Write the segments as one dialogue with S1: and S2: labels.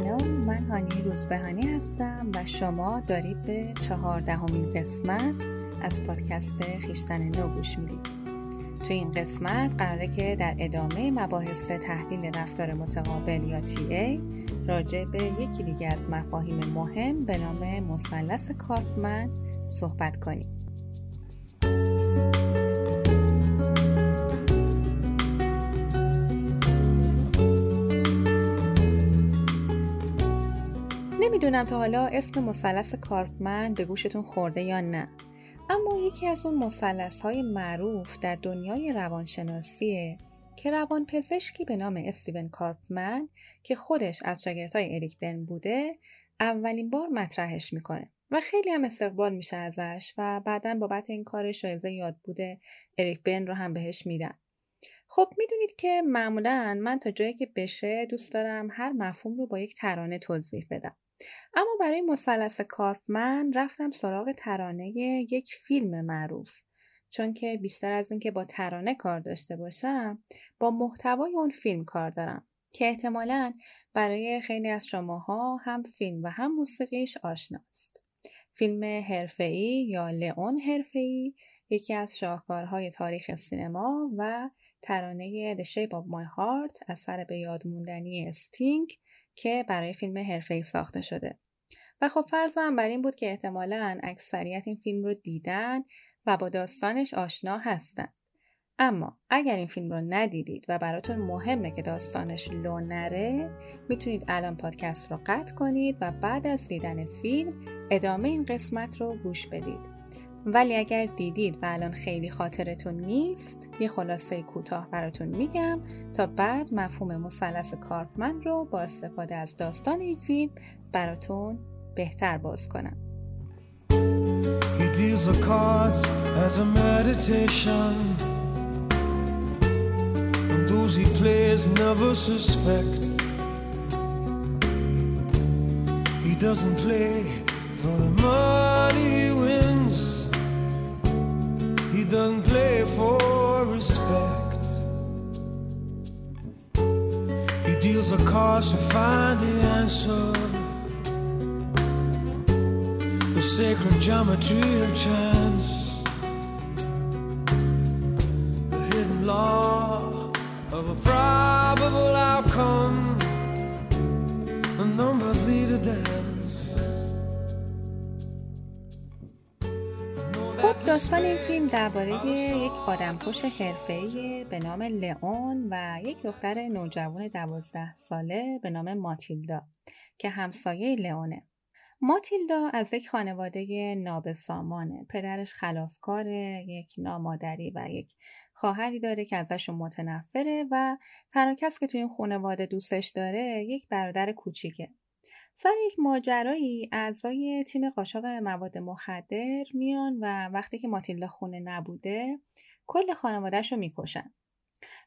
S1: سلام من هانی روزبهانی هستم و شما دارید به چهاردهمین قسمت از پادکست خیشتن نو گوش می‌دید. تو این قسمت قراره که در ادامه مباحث تحلیل رفتار متقابل یا تی راجع به یکی دیگه از مفاهیم مهم به نام مثلث کارپمن صحبت کنیم. نمی‌دونم تا حالا اسم مثلث کارپمن به گوشتون خورده یا نه. اما یکی از اون مثلث های معروف در دنیای روانشناسیه که روانپزشکی به نام استیون کارپمن که خودش از شاگردهای اریک برن بوده اولین بار مطرحش می‌کنه و خیلی هم استقبال میشه ازش و بعدا بابت این کارش جایزه یاد بوده اریک برن رو هم بهش میدن. خب می‌دونید که معمولا من تا جایی که بشه دوست دارم هر مفهوم رو با یک ترانه توضیح بدم. اما برای مثلث کارپمن رفتم سراغ ترانه یک فیلم معروف. چون که بیشتر از اینکه با ترانه کار داشته باشم با محتوای اون فیلم کار دارم. که احتمالا برای خیلی از شماها هم فیلم و هم موسیقیش آشناست. فیلم حرفه‌ای یا لئون حرفه‌ای یکی از شاهکارهای تاریخ سینما و ترانه The Shape of My Heart اثر به یاد موندنی استینگ که برای فیلم حرفه‌ای ساخته شده. و خب فرضم بر این بود که احتمالا اکثریت این فیلم رو دیدن و با داستانش آشنا هستن. اما اگر این فیلم رو ندیدید و براتون مهمه که داستانش لو نره می‌تونید الان پادکست رو قطع کنید و بعد از دیدن فیلم ادامه این قسمت رو گوش بدید. ولی اگر دیدید و الان خیلی خاطرتون نیست یه خلاصه کوتاه براتون میگم تا بعد مفهوم مثلث کارپمن رو با استفاده از داستان این فیلم براتون بهتر باز کنم. Cards as a meditation. He plays suspect. He doesn't play for the money He doesn't play for respect. He deals a cards to find the answer. The sacred geometry of chance. The hidden law of a probable outcome. The numbers lead a dance. داستان این فیلم درباره یک آدمکش حرفه‌ای به نام لئون و یک دختر نوجوان دوازده ساله به نام ماتیلدا که همسایه لئونه. ماتیلدا از یک خانواده نابسامانه. پدرش خلافکاره، یک نامادری و یک خواهری داره که ازشون متنفره و تنها کس که توی این خانواده دوستش داره یک برادر کوچیکه. سر یک ماجرایی اعضای تیم قاچاق مواد مخدر میان و وقتی که ماتیلدا خونه نبوده کل خانوادهش رو می‌کشن.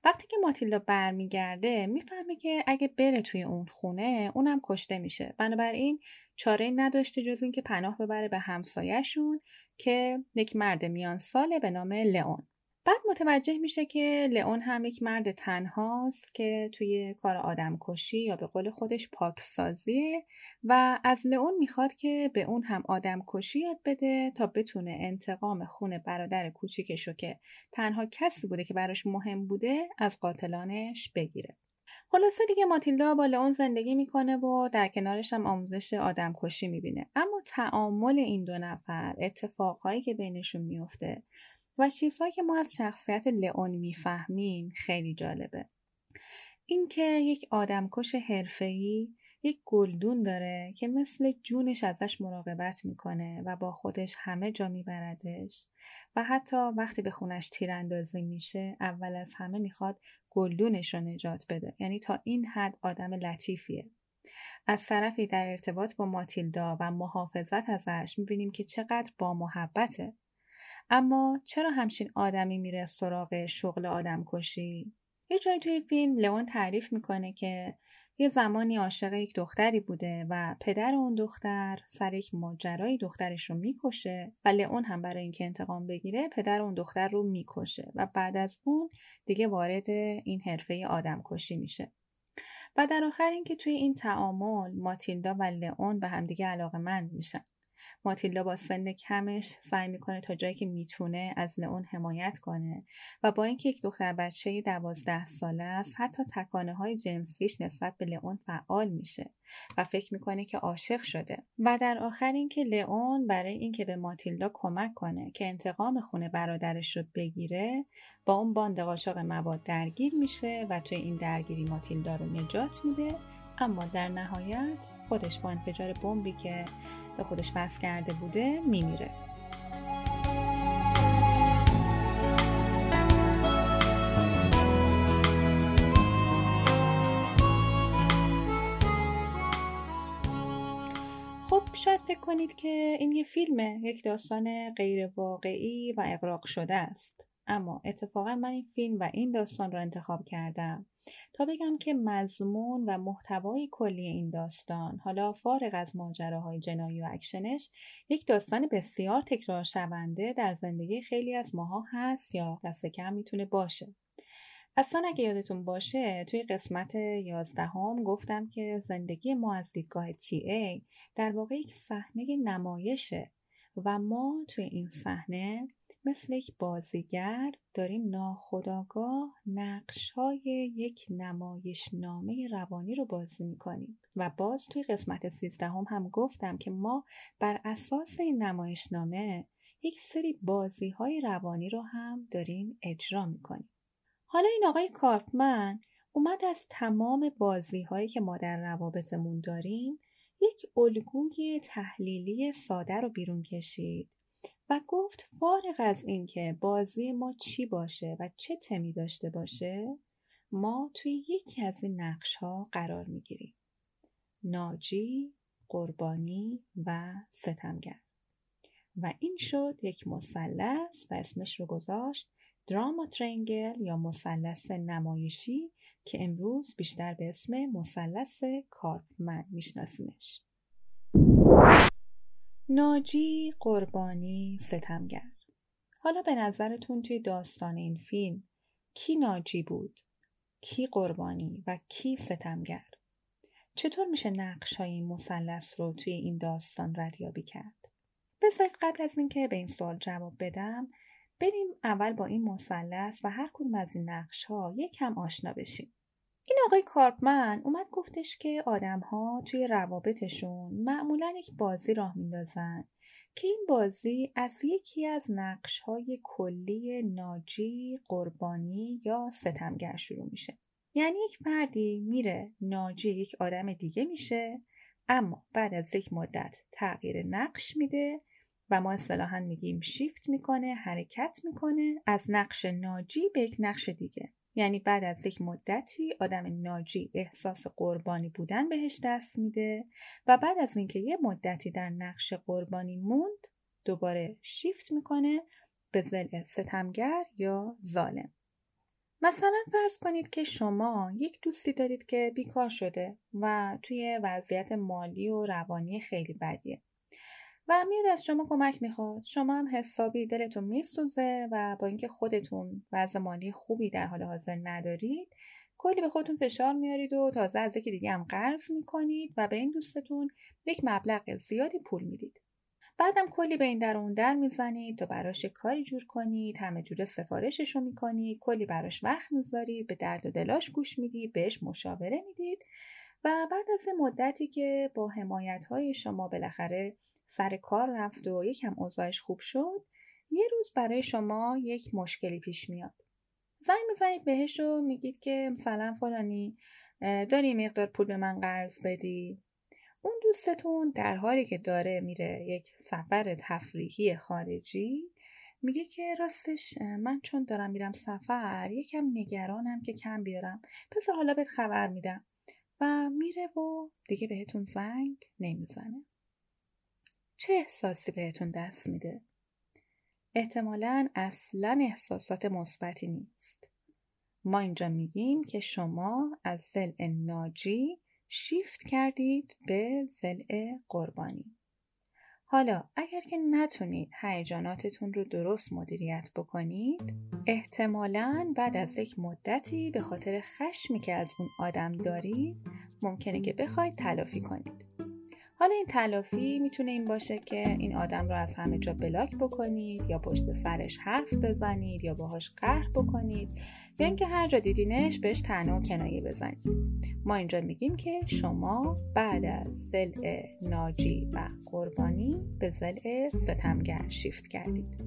S1: وقتی که ماتیلدا برمیگرده می‌فهمه که اگه بره توی اون خونه اونم کشته میشه. بنابراین چاره نداشته جز اینکه پناه ببره به همسایهشون که یک مرد میان ساله به نام لئون. بعد متوجه میشه که لئون هم یک مرد تنهاست که توی کار آدم کشی یا به قول خودش پاکسازیه و از لئون می‌خواد که به اون هم آدم کشی یاد بده تا بتونه انتقام خون برادر کوچیکشو که تنها کسی بوده که براش مهم بوده از قاتلانش بگیره. خلاصه دیگه ماتیلدا با لئون زندگی می‌کنه و در کنارش هم آموزش آدم کشی می‌بینه اما تعامل این دو نفر اتفاقهایی که بینشون میفته و چیزهایی که ما از شخصیت لئون می‌فهمیم خیلی جالبه. اینکه یک آدمکش حرفه‌ای یک گلدون داره که مثل جونش ازش مراقبت می‌کنه و با خودش همه جا میبردش و حتی وقتی به خونش تیراندازی میشه اول از همه می‌خواد گلدونش رو نجات بده. یعنی تا این حد آدم لطیفیه. از طرفی در ارتباط با ماتیلدا و محافظت ازش می‌بینیم که چقدر با محبته. اما چرا همچین آدمی میره سراغ شغل آدم کشی؟ یه جایی توی فیلم لئون تعریف می‌کنه که یه زمانی عاشق یک دختری بوده و پدر اون دختر سر یک ماجرای دخترش رو می‌کشه و لئون هم برای اینکه انتقام بگیره پدر اون دختر رو می‌کشه و بعد از اون دیگه وارد این حرفه آدم کشی میشه. و در آخر اینکه توی این تعامل ماتیلدا و لئون به همدیگه علاقه مند میشن ماتیلدا با سن کمش سعی می‌کنه تا جایی که می‌تونه از لئون حمایت کنه و با اینکه یک دختر بچه دوازده ساله است حتی تکانه های جنسیش نسبت به لئون فعال میشه و فکر می‌کنه که عاشق شده. و در آخر اینکه لئون برای اینکه به ماتیلدا کمک کنه که انتقام خونه برادرش رو بگیره با اون باند قاچاق مواد درگیر میشه و توی این درگیری ماتیلدا رو نجات میده اما در نهایت خودش با انفجار بمبی که به خودش بس کرده بوده میمیره. خب شاید فکر کنید که این یه فیلمه. یک داستان غیر واقعی و اقراق شده است. اما اتفاقا من این فیلم و این داستان رو انتخاب کردم. تا بگم که مضمون و محتوای کلی این داستان حالا فارغ از ماجراهای جنایی و اکشنش یک داستان بسیار تکرار شونده در زندگی خیلی از ماها هست یا دست کم می‌تونه باشه. اصلا اگه یادتون باشه توی قسمت یازدهم گفتم که زندگی ما از دیدگاه تی ای در واقع یک صحنه نمایشه و ما توی این صحنه مثل یک بازیگر داریم ناخداگاه نقش های یک نمایشنامه روانی رو بازی می‌کنیم. و باز توی قسمت سیزدهم هم, گفتم که ما بر اساس این نمایشنامه یک سری بازی های روانی رو هم داریم اجرا می‌کنیم. حالا این آقای کارپمن اومد از تمام بازی هایی که ما در روابطمون داریم یک الگوی تحلیلی ساده رو بیرون کشید. و گفت فارغ از اینکه بازی ما چی باشه و چه تمی داشته باشه ما توی یکی از این نقش ها قرار می‌گیریم. ناجی، قربانی و ستمگر. و این شد یک مثلث و اسمش رو گذاشت دراما ترینگل یا مثلث نمایشی که امروز بیشتر به اسم مثلث کارپمن میشناسیمش. ناجی قربانی ستمگر. حالا به نظرتون توی داستان این فیلم کی ناجی بود کی قربانی و کی ستمگر؟ چطور میشه نقش های این مثلث رو توی این داستان ردیابی کرد؟ بذارید قبل از اینکه به این سوال جواب بدم بریم اول با این مثلث و هر کدوم از این نقش ها یکم آشنا بشیم. این آقای کارپمن اومد گفتش که آدم ها توی روابطشون معمولا یک بازی راه میندازن که این بازی از یکی از نقش های کلی ناجی، قربانی یا ستمگر شروع میشه. یعنی یک فردی میره ناجی یک آدم دیگه میشه اما بعد از یک مدت تغییر نقش میده و ما اصطلاحا میگیم شیفت می‌کنه حرکت می‌کنه از نقش ناجی به یک نقش دیگه یعنی بعد از یک مدتی آدم ناجی احساس قربانی بودن بهش دست میده و بعد از اینکه یه مدتی در نقش قربانی موند دوباره شیفت می‌کنه به زل ستمگر یا ظالم. مثلا فرض کنید که شما یک دوستی دارید که بیکار شده و توی وضعیت مالی و روانی خیلی بدیه. و میاد از شما کمک می‌خواد. شما هم حسابی دلتون میسوزه و با اینکه خودتون وضع مالی خوبی در حال حاضر ندارید کلی به خودتون فشار میارید و تازه از یکی دیگه هم قرض می‌کنید و به این دوستتون یک مبلغ زیادی پول می‌دید. بعدم کلی به این در اون در می‌زنید تا براش کاری جور کنید همه جوره سفارشش رو می‌کنید کلی براش وقت می‌ذارید به درد و دلاش گوش می‌دید بهش مشاوره می‌دید و بعد از مدتی که با حمایت های شما بالاخره سر کار رفت و یکم اوضاعش خوب شد یه روز برای شما یک مشکلی پیش میاد. زنگ می‌زنید بهش و میگید که مثلا فلانی داری مقدار پول به من قرض بدی. اون دوستتون در حالی که داره میره یک سفر تفریحی خارجی میگه که راستش من چون دارم میرم سفر یکم نگرانم که کم بیارم. پس حالا بهت خبر میدم. و میره و دیگه بهتون زنگ نمی‌زنه. چه احساسی بهتون دست میده؟ احتمالا اصلا احساسات مثبتی نیست. ما اینجا میگیم که شما از زل ناجی شیفت کردید به زل قربانی. حالا اگر که نتونید هیجاناتتون رو درست مدیریت بکنید احتمالا بعد از یک مدتی به خاطر خشمی که از اون آدم دارید ممکنه که بخواید تلافی کنید حالا این تلافی می‌تونه این باشه که این آدم رو از همه جا بلاک بکنید یا پشت سرش حرف بزنید یا باهاش قهر بکنید یا اینکه هر جا دیدینش بهش تنها و کنایه بزنید. ما اینجا میگیم که شما بعد از زل ناجی و قربانی به زل ستمگر شیفت کردید.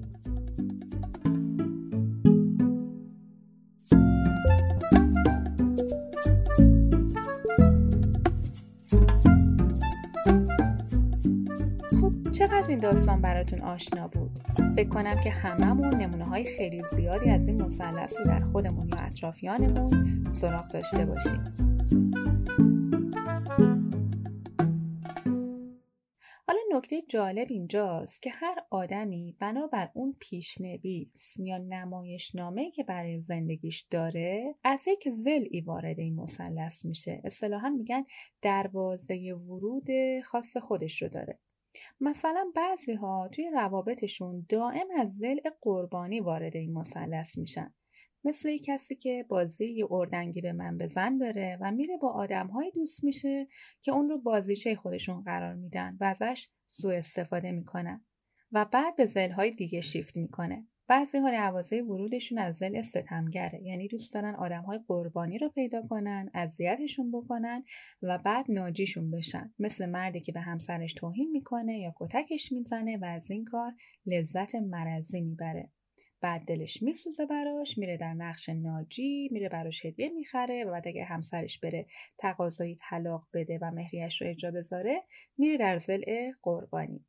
S1: این داستان براتون آشنا بود. فکر کنم که هممون نمونه های خیلی زیادی از این مثلث رو در خودمون یا اطرافیانمون سراغ داشته باشیم. حالا نکته جالب اینجاست که هر آدمی بنابر اون پیشنویس یا نمایشنامه که برای زندگیش داره از یک ای وارد این مثلث میشه. اصطلاحا میگن دروازه ورود خاص خودش رو داره. مثلا بعضی ها توی روابطشون دائم از زل قربانی وارد این مثلث میشن. مثل کسی که بازی یه اردنگی به من بزن داره و میره با آدمهایی دوست میشه که اون رو بازیچه خودشون قرار میدن و ازش سوء استفاده می‌کنن و بعد به زلهای دیگه شیفت می‌کنه. بعضی ها دروازه ورودشون از زل ستمگره. یعنی دوست دارن آدم های قربانی رو پیدا کنن اذیتشون بکنن و بعد ناجیشون بشن. مثل مردی که به همسرش توهین می‌کنه یا کتکش می‌زنه و از این کار لذت مرزی می‌بره. بعد دلش میسوزه براش میره در نقش ناجی میره براش هدیه می‌خره و بعد اگه همسرش بره تقاضایی طلاق بده و مهریش رو اجرا بذاره میره در زل قربانی.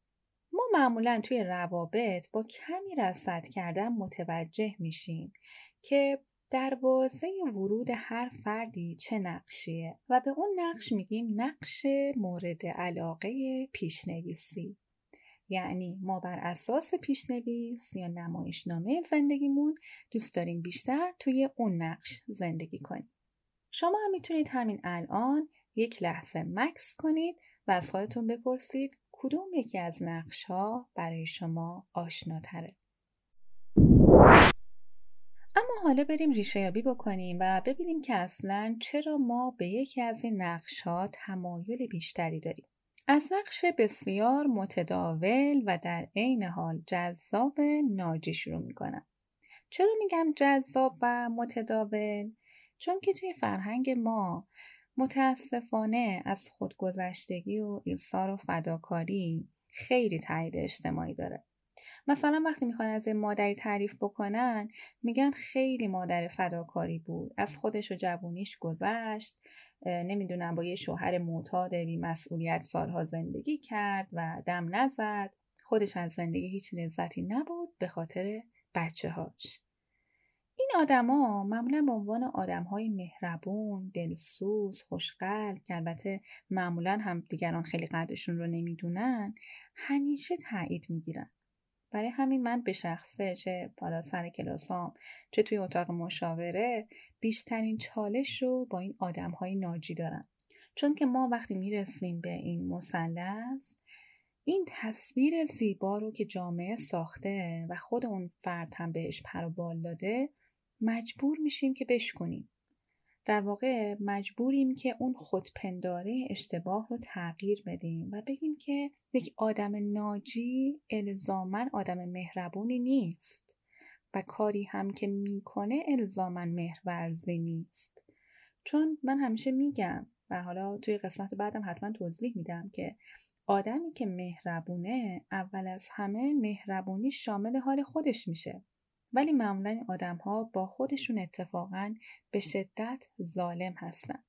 S1: ما معمولا توی روابط با کمی رصد کردن متوجه میشیم که دروازه ورود هر فردی چه نقشیه و به اون نقش میگیم نقش مورد علاقه پیشنویسی. یعنی ما بر اساس پیشنویس یا نمایشنامه زندگیمون دوست داریم بیشتر توی اون نقش زندگی کنیم. شما هم می‌تونید همین الان یک لحظه مکس کنید و از خودتون بپرسید کدوم یکی از نقش ها برای شما آشناتره؟ اما حالا بریم ریشه یابی بکنیم و ببینیم که اصلا چرا ما به یکی از این نقش ها تمایل بیشتری داریم. از نقش بسیار متداول و در عین حال جذاب ناجی شروع می‌کنم. چرا میگم جذاب و متداول؟ چون که توی فرهنگ ما متاسفانه از خودگذشتگی و ایثار و فداکاری خیلی تایید اجتماعی داره. مثلا وقتی می‌خوان از مادری تعریف بکنن میگن خیلی مادر فداکاری بود. از خودش و جوونیش گذشت نمی‌دونم با یه شوهر معتاد بی مسئولیت سالها زندگی کرد و دم نزد. خودش از زندگی هیچ لذتی نبود به خاطر بچه هاش این آدما معمولا به عنوان های مهربون، دلسوز، خوشقلب که البته معمولا هم دیگران خیلی قدرشون رو نمی‌دونن همیشه تایید می‌گیرن. برای همین من به شخصه چه بالا سر کلاسام چه توی اتاق مشاوره بیشترین چالش رو با این آدم های ناجی دارم. چون که ما وقتی می‌رسیم به این مثلث این تصویر زیبا رو که جامعه ساخته و خود اون فرد هم بهش پر بال داده مجبور میشیم که بشکنیم. در واقع مجبوریم که اون خودپنداره اشتباه رو تغییر بدیم و بگیم که یک آدم ناجی الزامن آدم مهربونی نیست و کاری هم که می‌کنه الزامن مهرورزی نیست. چون من همیشه میگم و حالا توی قسمت بعدم حتما توضیح میدم که آدمی که مهربونه اول از همه مهربونی شامل حال خودش میشه. ولی معمولا این آدم ها با خودشون اتفاقا به شدت ظالم هستن.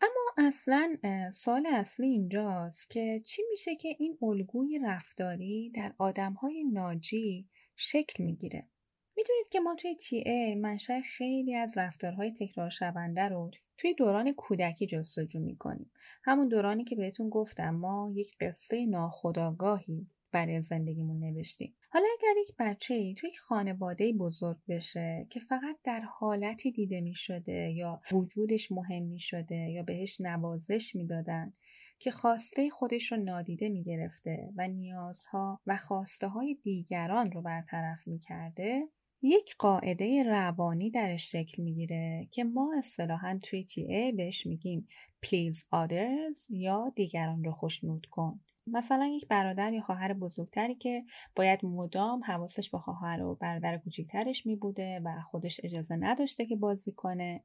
S1: اما اصلا سال اصلی اینجاست که چی میشه که این الگوی رفتاری در آدم های ناجی شکل می‌گیره. می‌دونید که ما توی تی ای منشأ خیلی از رفتارهای تکرار شونده رو توی دوران کودکی جستجو می‌کنیم. همون دورانی که بهتون گفتم ما یک قصه ناخداگاهی برای زندگیمون نوشتیم. حالا اگر یک بچه ای توی خانواده بزرگ بشه که فقط در حالتی دیده می شده یا وجودش مهم می شده یا بهش نوازش می دادن که خواسته خودش رو نادیده می گرفته و نیازها و خواسته های دیگران رو برطرف می کرده یک قاعده روانی درش شکل می‌گیره که ما اصطلاحا توی تی ای بهش میگیم please others یا دیگران رو خوشنود کن مثلا یک برادر یا خواهر بزرگتری که باید مدام حواسش به خواهر و برادر کوچکترش می بوده و خودش اجازه نداشته که بازی کنه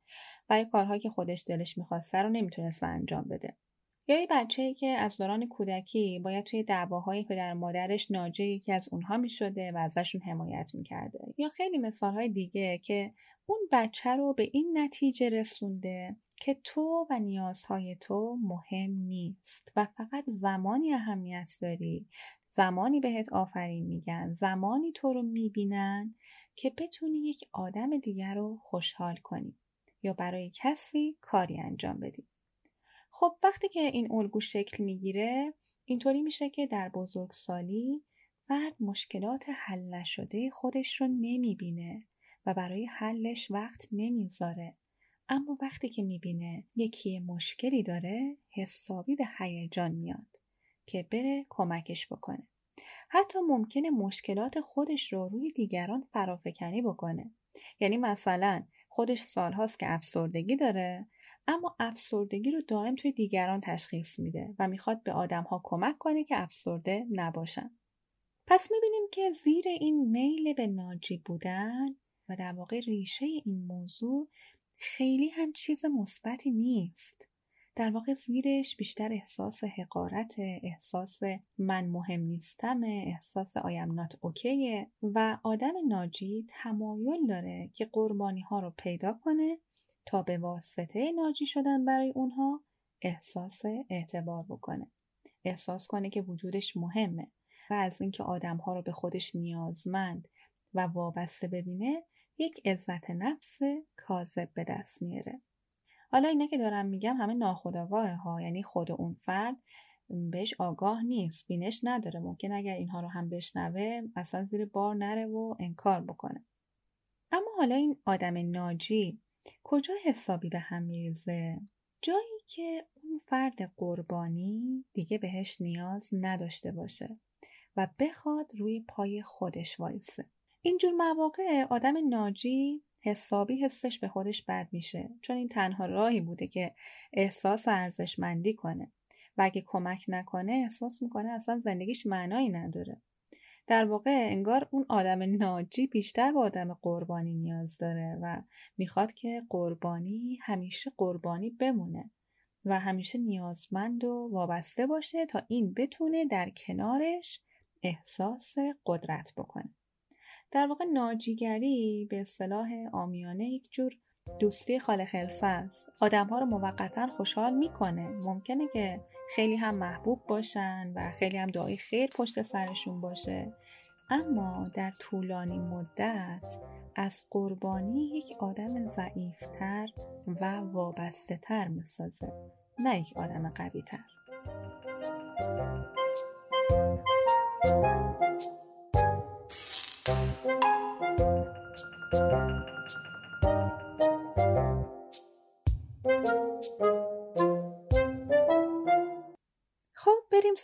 S1: و یک کارهایی که خودش دلش می‌خواسته رو نمی‌تونسته انجام بده. یا یه بچه که از دوران کودکی باید توی دعواهای پدر مادرش ناجه یکی از اونها می شده و ازشون حمایت می‌کرده. یا خیلی مثال های دیگه که اون بچه رو به این نتیجه رسونده که تو و نیازهای تو مهم نیست و فقط زمانی اهمیت داری. زمانی بهت آفرین میگن زمانی تو رو می‌بینن که بتونی یک آدم دیگر رو خوشحال کنی یا برای کسی کاری انجام بدی. خب وقتی که این الگو شکل می‌گیره اینطوری میشه که در بزرگسالی فرد مشکلات حل نشده خودش رو نمی‌بینه و برای حلش وقت نمی‌ذاره. اما وقتی که می‌بینه یکی مشکلی داره حسابی به هیجان میاد که بره کمکش بکنه حتی ممکنه مشکلات خودش رو روی دیگران فرافکنی بکنه یعنی مثلا خودش سالهاست که افسردگی داره اما افسردگی رو دائم توی دیگران تشخیص میده و می‌خواد به آدمها کمک کنه که افسرده نباشن. پس می‌بینیم که زیر این میل به ناجی بودن و در واقع ریشه این موضوع خیلی هم چیز مثبتی نیست. در واقع زیرش بیشتر احساس حقارت، احساس من مهم نیستم، احساس آیم نات اوکیه و آدم ناجی تمایل داره که قربانی ها رو پیدا کنه تا به واسطه ناجی شدن برای اونها احساس اعتبار بکنه. احساس کنه که وجودش مهمه و از اینکه آدمها رو به خودش نیازمند و وابسته ببینه یک عزت نفس کاذب به دست میاره. حالا اینا که دارم میگم همه ناخداگاه ها یعنی خود اون فرد بهش آگاه نیست بینش نداره. ممکن اگر اینها رو هم بشنوه اصلا زیر بار نره و انکار بکنه. اما حالا این آدم ناجی کجا حسابی به هم میریزه؟ جایی که اون فرد قربانی دیگه بهش نیاز نداشته باشه و بخواد روی پای خودش وایسه. اینجور مواقع آدم ناجی حسابی حسش به خودش بد میشه چون این تنها راهی بوده که احساس ارزشمندی کنه و اگه کمک نکنه احساس می‌کنه اصلا زندگیش معنایی نداره در واقع انگار اون آدم ناجی بیشتر به آدم قربانی نیاز داره و می‌خواد که قربانی همیشه قربانی بمونه و همیشه نیازمند و وابسته باشه تا این بتونه در کنارش احساس قدرت بکنه. در واقع ناجیگری به اصطلاح آمیانه یک جور دوستی خال خلصه است. آدم ها رو موقتا خوشحال می‌کنه. ممکنه که خیلی هم محبوب باشن و خیلی هم دعای خیر پشت سرشون باشه. اما در طولانی مدت از قربانی یک آدم ضعیفتر و وابسته تر می‌سازه. نه یک آدم قوی تر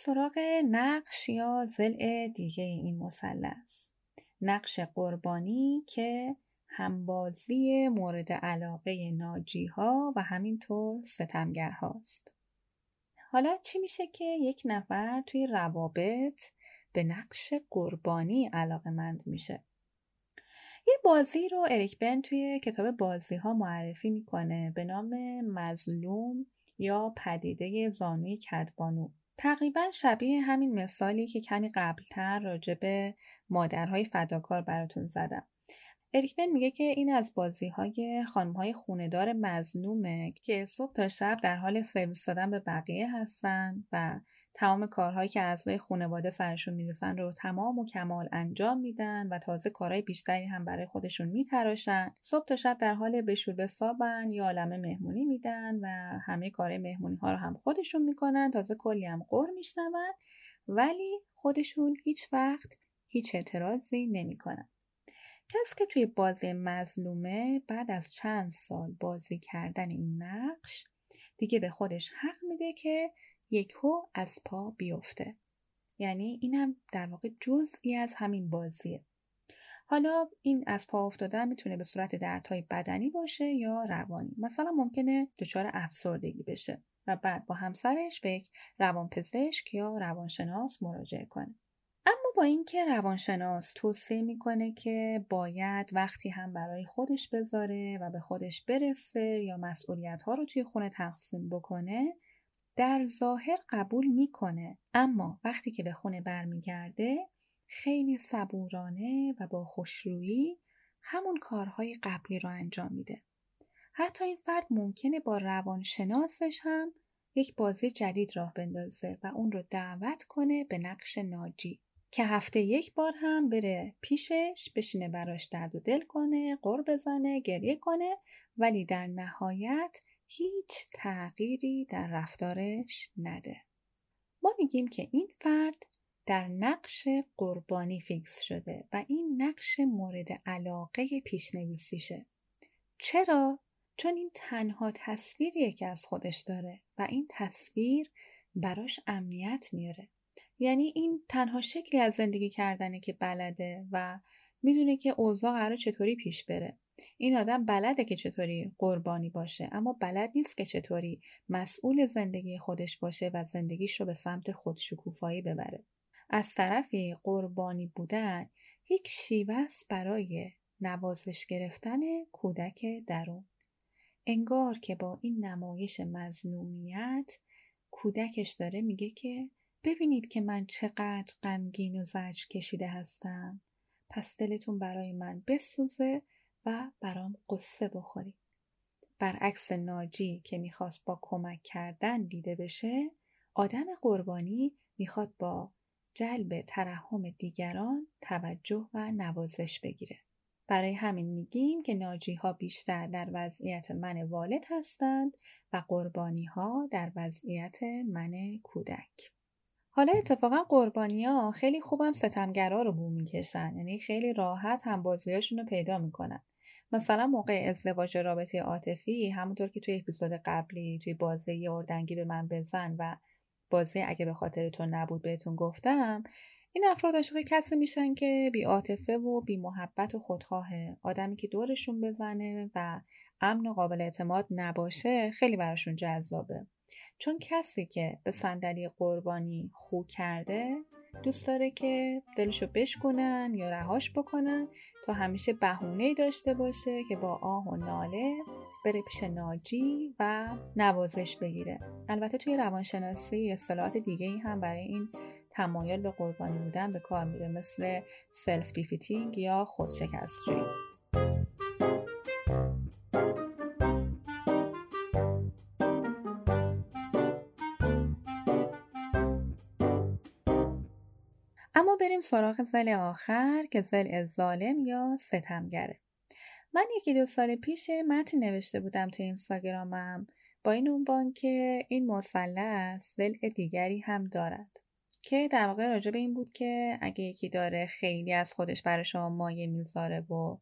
S1: سراغ نقش یا زل دیگه این مثلث نقش قربانی که همبازی مورد علاقه ناجی ها و همینطور ستمگر هاست حالا چی میشه که یک نفر توی روابط به نقش قربانی علاقه مند میشه؟ یه بازی رو اریک بن توی کتاب بازی ها معرفی می‌کنه به نام مظلوم یا پدیده زانوی کدبانو. تقریبا شبیه همین مثالی که کمی قبلتر راجع به مادرهای فداکار براتون زدم. اریکمن میگه که این از بازی های خانم های خوندار مظلومه که صبح تا شب در حال سرویس دادن به بقیه هستن و تمام کارهایی که اعضای خانواده سرشون می‌رسن رو تمام و کمال انجام میدن و تازه کارهای بیشتری هم برای خودشون میتراشن. صبح تا شب در حال بشور بسابن یا عالمه مهمونی میدن و همه کارهای مهمونی ها رو هم خودشون می‌کنن. تازه کلی هم قر میشنون ولی خودشون هیچ وقت هیچ اعتراضی نمی‌کنن. کسی که توی بازی مظلومه بعد از چند سال بازی کردن این نقش دیگه به خودش حق میده که یکو از پا بیفته. یعنی اینم در واقع جزئی از همین بازیه. حالا این از پا افتادن می‌تونه به صورت دردهای بدنی باشه یا روانی. مثلا ممکنه دچار افسردگی بشه و بعد با همسرش به یک روانپزشک یا روانشناس مراجعه کنه. اما با اینکه روانشناس توصیه می‌کنه که باید وقتی هم برای خودش بذاره و به خودش برسه یا مسئولیت ها رو توی خونه تقسیم بکنه در ظاهر قبول می‌کنه اما وقتی که به خونه برمیگرده خیلی صبورانه و با خوشرویی همون کارهای قبلی رو انجام میده. حتی این فرد ممکنه با روانشناسش هم یک بازی جدید راه بندازه و اون رو دعوت کنه به نقش ناجی که هفته یک بار هم بره پیشش بشینه براش درد و دل کنه قر بزنه گریه کنه ولی در نهایت هیچ تغییری در رفتارش نده ما میگیم که این فرد در نقش قربانی فیکس شده و این نقش مورد علاقه پیشنویسیشه. چرا؟ چون این تنها تصویریه که از خودش داره و این تصویر براش امنیت میاره. یعنی این تنها شکلی از زندگی کردنه که بلده و می‌دونه که اوضاع قرار چطوری پیش بره. این آدم بلده که چطوری قربانی باشه اما بلد نیست که چطوری مسئول زندگی خودش باشه و زندگیش رو به سمت خودشکوفایی ببره. از طرفی قربانی بودن یک شیوه است برای نوازش گرفتن کودک درون. انگار که با این نمایش مزنومیت کودکش داره میگه که ببینید که من چقدر غمگین و زجر کشیده هستم. پس دلتون برای من بسوزه و برام قصه بخورید. برعکس ناجی که می‌خواست با کمک کردن دیده بشه آدم قربانی می‌خواد با جلب ترحم دیگران توجه و نوازش بگیره. برای همین میگیم که ناجی ها بیشتر در وضعیت من والد هستند و قربانی ها در وضعیت من کودک. حالا اتفاقا قربانی ها خیلی خوبم ستمگرا رو بو می‌کشن یعنی خیلی راحت هم بازیاشون رو پیدا می‌کنن. مثلا موقع ازدواج رابطه عاطفی همونطور که توی اپیزود قبلی توی بازی اردنگی به من بزن و بازی اگه به خاطر تو نبود بهتون گفتم این افراد عاشق کسی میشن که بی عاطفه و بی محبت و خودخواهه آدمی که دورشون بزنه و امن و قابل اعتماد نباشه خیلی براشون جذابه. چون کسی که به صندلی قربانی خو کرده دوست داره که دلشو بشکنن یا رهاش بکنن تا همیشه بهونه داشته باشه که با آه و ناله بره پیش ناجی و نوازش بگیره. البته توی روانشناسی اصطلاحات دیگه ای هم برای این تمایل به قربانی بودن به کار میره مثل self-defeating یا خودشکست‌جویی. بریم سراغ ضلع آخر که ضلع ظالم یا ستمگره. من یکی دو سال پیش متن نوشته بودم تو اینستاگرامم. با این عنوان که این مثلث زل دیگری هم دارد. که در واقع راجع به این بود که اگه یکی داره خیلی از خودش برای شما مایه می‌ذاره و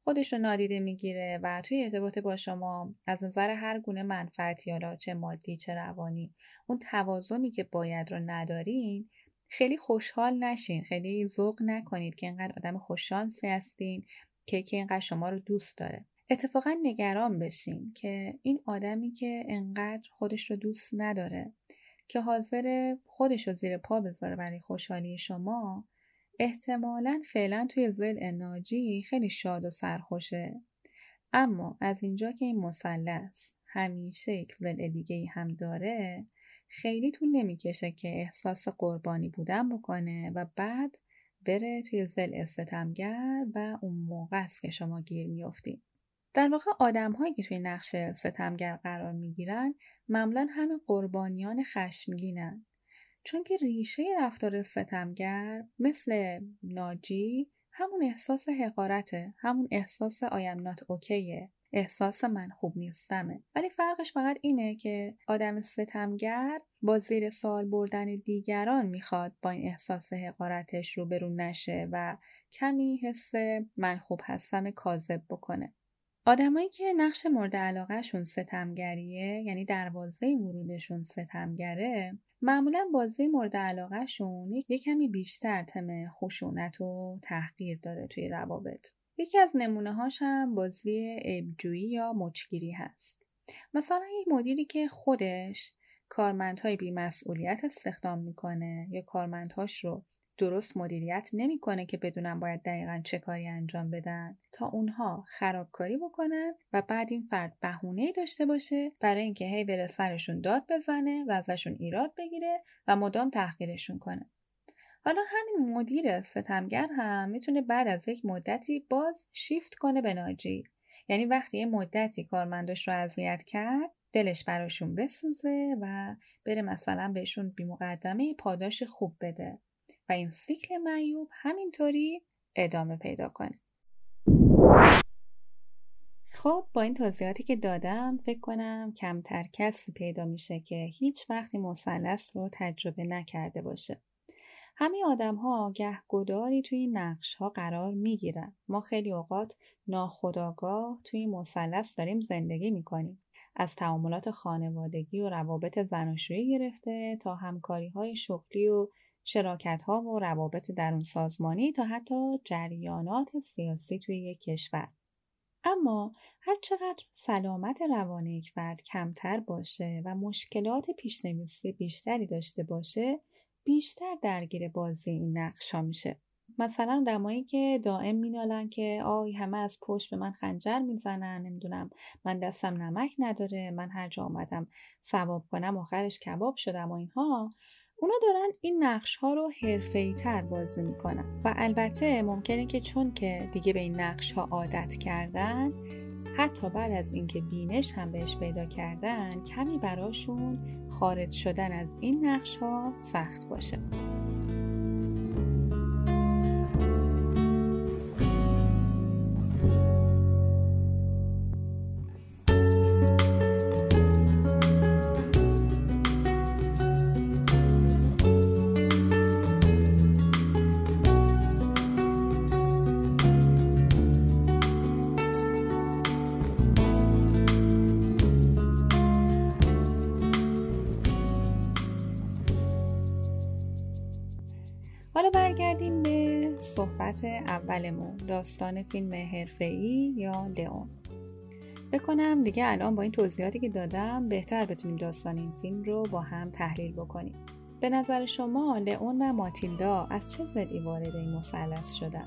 S1: خودش رو نادیده می‌گیره و توی ارتباط با شما از نظر هر گونه منفعتی حالا چه مادی چه روانی اون توازنی که باید رو ندارین خیلی خوشحال نشین خیلی ذوق نکنید که اینقدر آدم خوششانسی هستین که که اینقدر شما رو دوست داره. اتفاقا نگران بشین که این آدمی که انقدر خودش رو دوست نداره که حاضر خودش رو زیر پا بذاره برای خوشحالی شما احتمالا فعلا توی زل اناجی خیلی شاد و سرخوشه. اما از اینجا که این مثلث همیشه یک زل دیگه هم داره خیلی طول نمی‌کشه که احساس قربانی بودن بکنه و بعد بره توی زل استتمگر و اون موقع است که شما گیر میافتید. در واقع آدم هایی که توی نقش ستمگر قرار می‌گیرن معمولا همه قربانیان خشمگینن. چون که ریشه رفتار ستمگر مثل ناجی همون احساس حقارته همون احساس آیم نات اوکیه احساس من خوب نیستمه ولی فرقش فقط اینه که آدم ستمگر با زیر سوال بردن دیگران می‌خواد با این احساس حقارتش رو برون نشه و کمی حس من خوب هستم کاذب بکنه آدمایی که نقش مورد علاقهشون ستمگریه یعنی دروازه ورودشون ستمگره معمولا بازی مورد علاقهشون یک کمی بیشتر تم خشونت و تحقیر داره توی روابط. یکی از نمونه هاش هم بازی عیبجویی یا مچگیری هست. مثلا یک مدیری که خودش کارمندهای بیمسئولیت استخدام می‌کنه یا کارمندهاش رو درست مدیریت نمی‌کنه که بدونن باید دقیقا چه کاری انجام بدن تا اونها خرابکاری بکنن و بعد این فرد بهونه داشته باشه برای اینکه هی بره سرشون داد بزنه و ازشون ایراد بگیره و مدام تحقیرشون کنه حالا همین مدیر ستمگر هم می‌تونه بعد از یک مدتی باز شیفت کنه به ناجی. یعنی وقتی یه مدتی کارمنداش رو اذیت کرد دلش براشون بسوزه و بره مثلا بهشون بیمقدمه پاداش خوب بده و این سیکل معیوب همینطوری ادامه پیدا کنه. خب با این توضیحاتی که دادم فکر کنم کمتر کسی پیدا میشه که هیچ وقتی مثلث رو تجربه نکرده باشه. همه آدم ها گداری توی نقش ها قرار می‌گیرن ما خیلی اوقات ناخداگاه توی مثلث داریم زندگی می‌کنیم از تعاملات خانوادگی و روابط زناشویی گرفته تا همکاری های شغلی و شراکت ها و روابط درون سازمانی تا حتی جریانات سیاسی توی یک کشور. اما هر چقدر سلامت روان یک فرد کمتر باشه و مشکلات پیشنویسی بیشتری داشته باشه بیشتر درگیر بازی این نقش ها میشه. مثلا دمایی که دائم مینالن که آی همه از پشت به من خنجر می‌زنن نمی‌دونم من دستم نمک نداره من هر جا آمدم ثواب کنم آخرش کباب شدم و اینها اونا دارن این نقش ها رو حرفه‌ای تر بازی می‌کنن و البته ممکنه که چون که دیگه به این نقش ها عادت کردن حتی بعد از اینکه بینش هم بهش پیدا کردن کمی براشون خارج شدن از این نقش ها سخت باشه. حالا برگردیم به صحبت اولمون. داستان فیلم حرفه‌ای یا لئون بکنم دیگه الان با این توضیحاتی که دادم بهتر بتونیم داستان این فیلم رو با هم تحلیل بکنیم. به نظر شما لئون و ماتیلدا از چه ضلعی وارد این مثلث شدن؟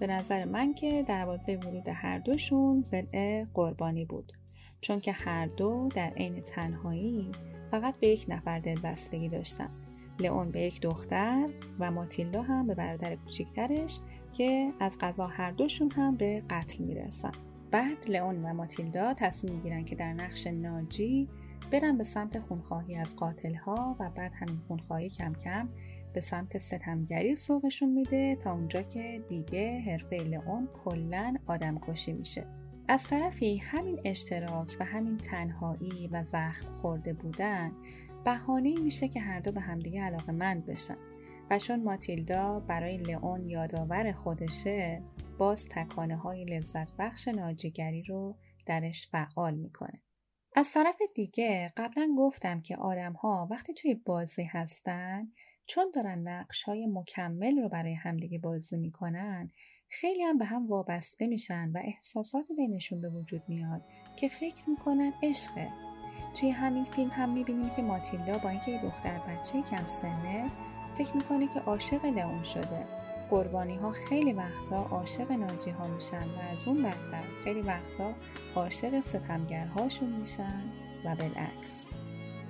S1: به نظر من که دروازه ورود هر دوشون ضلع قربانی بود. چون که هر دو در عین تنهایی فقط به یک نفر دلبستگی داشتن. لئون به یک دختر و ماتیلدا هم به برادر کوچیکترش که از قضا هر دوشون هم به قتل می‌رسن. بعد لئون و ماتیلدا تصمیم می‌گیرن که در نقش ناجی برن به سمت خونخواهی از قاتلها و بعد همین خونخواهی کم کم به سمت ستمگری سوقشون میده تا اونجا که دیگه حرفه لئون کلا آدم کشی میشه. از طرفی همین اشتراک و همین تنهایی و زخم خورده بودن بهانه میشه که هر دو به همدیگه علاقه مند بشن. و چون ماتیلدا برای لئون یادآور خودشه باز تکانه های لذت بخش ناجیگری رو درش فعال می‌کنه. از طرف دیگه قبلا گفتم که آدم ها وقتی توی بازی هستن چون دارن نقش های مکمل رو برای همدیگه بازی می‌کنن خیلی هم به هم وابسته میشن و احساسات بینشون به وجود میاد که فکر می‌کنن عشقه. توی همین فیلم هم می‌بینیم که ماتیلدا با اینکه یه دختر بچه کم سنه فکر می‌کنه که عاشق لئون شده. قربانی ها خیلی وقتا عاشق ناجی ها میشن و از اون بدتر خیلی وقتا عاشق ستمگرهاشون میشن و بالعکس.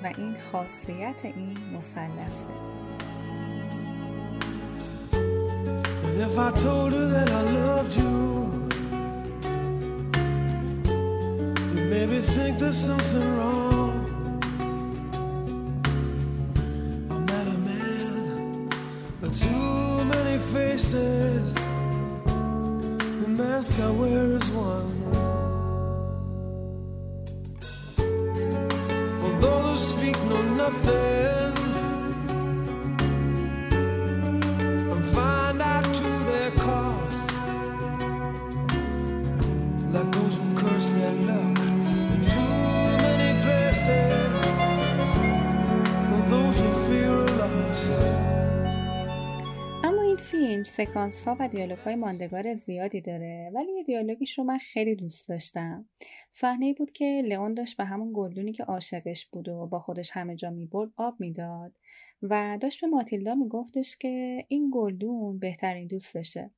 S1: و این خاصیت این مثلثه. If I told her that I loved you, maybe think there's something wrong. I'm not a man with too many faces. The mask I wear is one. For those who speak know nothing. سکانس ها و دیالوگ های ماندگار زیادی داره ولی یه دیالوگیش رو من خیلی دوست داشتم. صحنه بود که لئون داشت به همون گلدونی که عاشقش بود و با خودش همه جا می‌برد آب می‌داد و داشت به ماتیلدا میگفتش که این گلدون بهترین دوستشه.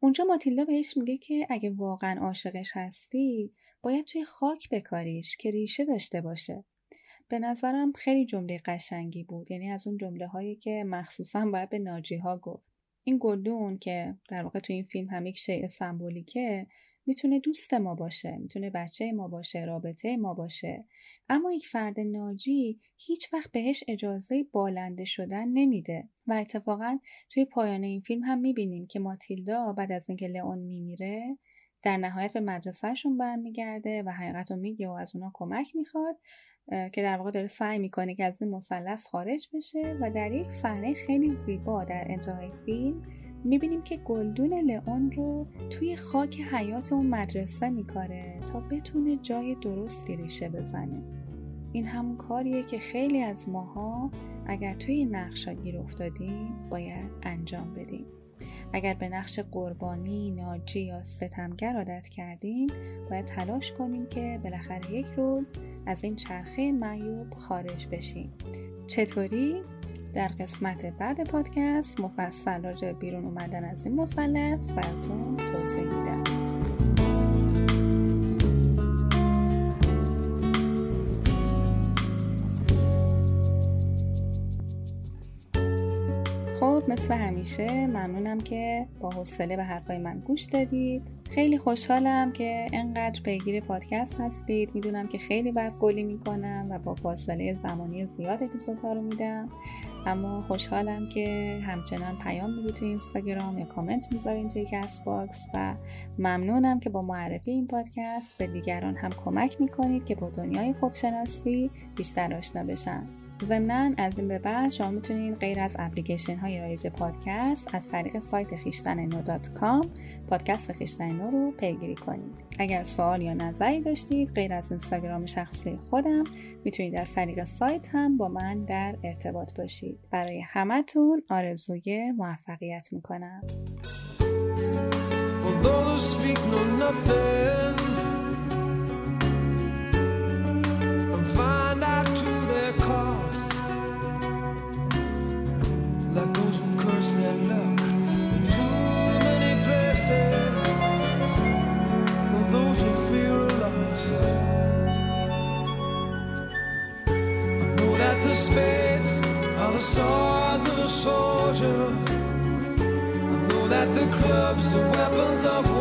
S1: اونجا ماتیلدا بهش میگه که اگه واقعا عاشقش هستی باید توی خاک بکاریش که ریشه داشته باشه. به نظرم خیلی جمله قشنگی بود یعنی از اون جمله هایی که مخصوصا باید به ناجی ها گفت. این گلدون که در واقع تو این فیلم هم یک شیء سمبولیکه می‌تونه دوست ما باشه می‌تونه بچه ما باشه رابطه ما باشه. اما یک فرد ناجی هیچ وقت بهش اجازه بالنده شدن نمیده. و اتفاقا توی پایان این فیلم هم می‌بینیم که ماتیلدا بعد از اینکه لئون میمیره در نهایت به مدرسهشون برمیگرده و حقیقت رو میگه و از اونا کمک می‌خواد. که در واقع داره سعی می‌کنه که از این مثلث خارج بشه و در یک صحنه خیلی زیبا در انتهای فیلم می‌بینیم که گلدون لئون رو توی خاک حیات اون مدرسه میکاره تا بتونه جای درستی ریشه بزنه. این همون کاریه که خیلی از ماها اگر توی نقشا گیر افتادیم باید انجام بدیم. اگر به نقش قربانی، ناجی یا ستمگر عادت کردیم باید تلاش کنیم که بالاخره یک روز از این چرخه معیوب خارج بشیم چطوری؟ در قسمت بعد پادکست مفصل راجع بیرون اومدن از این مثلث براتون توضیح میدم مثل همیشه ممنونم که با حوصله به حرفای من گوش دادید. خیلی خوشحالم که انقدر پیگیر پادکست هستید. می‌دونم که خیلی بد قولی می‌کنم و با فاصله زمانی زیاد اپیزودها رو میدم. اما خوشحالم که همچنان پیام می‌دید توی اینستاگرام یا کامنت می‌ذارین توی Castbox و ممنونم که با معرفی این پادکست به دیگران هم کمک می‌کنید که با دنیای خودشناسی بیشتر آشنا بشن. ضمنا از این به بعد شما می‌تونید غیر از اپلیکیشن های رایج پادکست از طریق سایت خویشتن نو dot com پادکست خویشتن نو رو پیگیری کنید. اگر سوال یا نظری داشتید غیر از اینستاگرام شخصی خودم می‌تونید از طریق سایت هم با من در ارتباط باشید. برای همتون آرزوی موفقیت می‌کنم. their. Like those who curse their luck in too many places. Or those who fear a loss. I know that the spades are the swords of a soldier. I know that the clubs are weapons of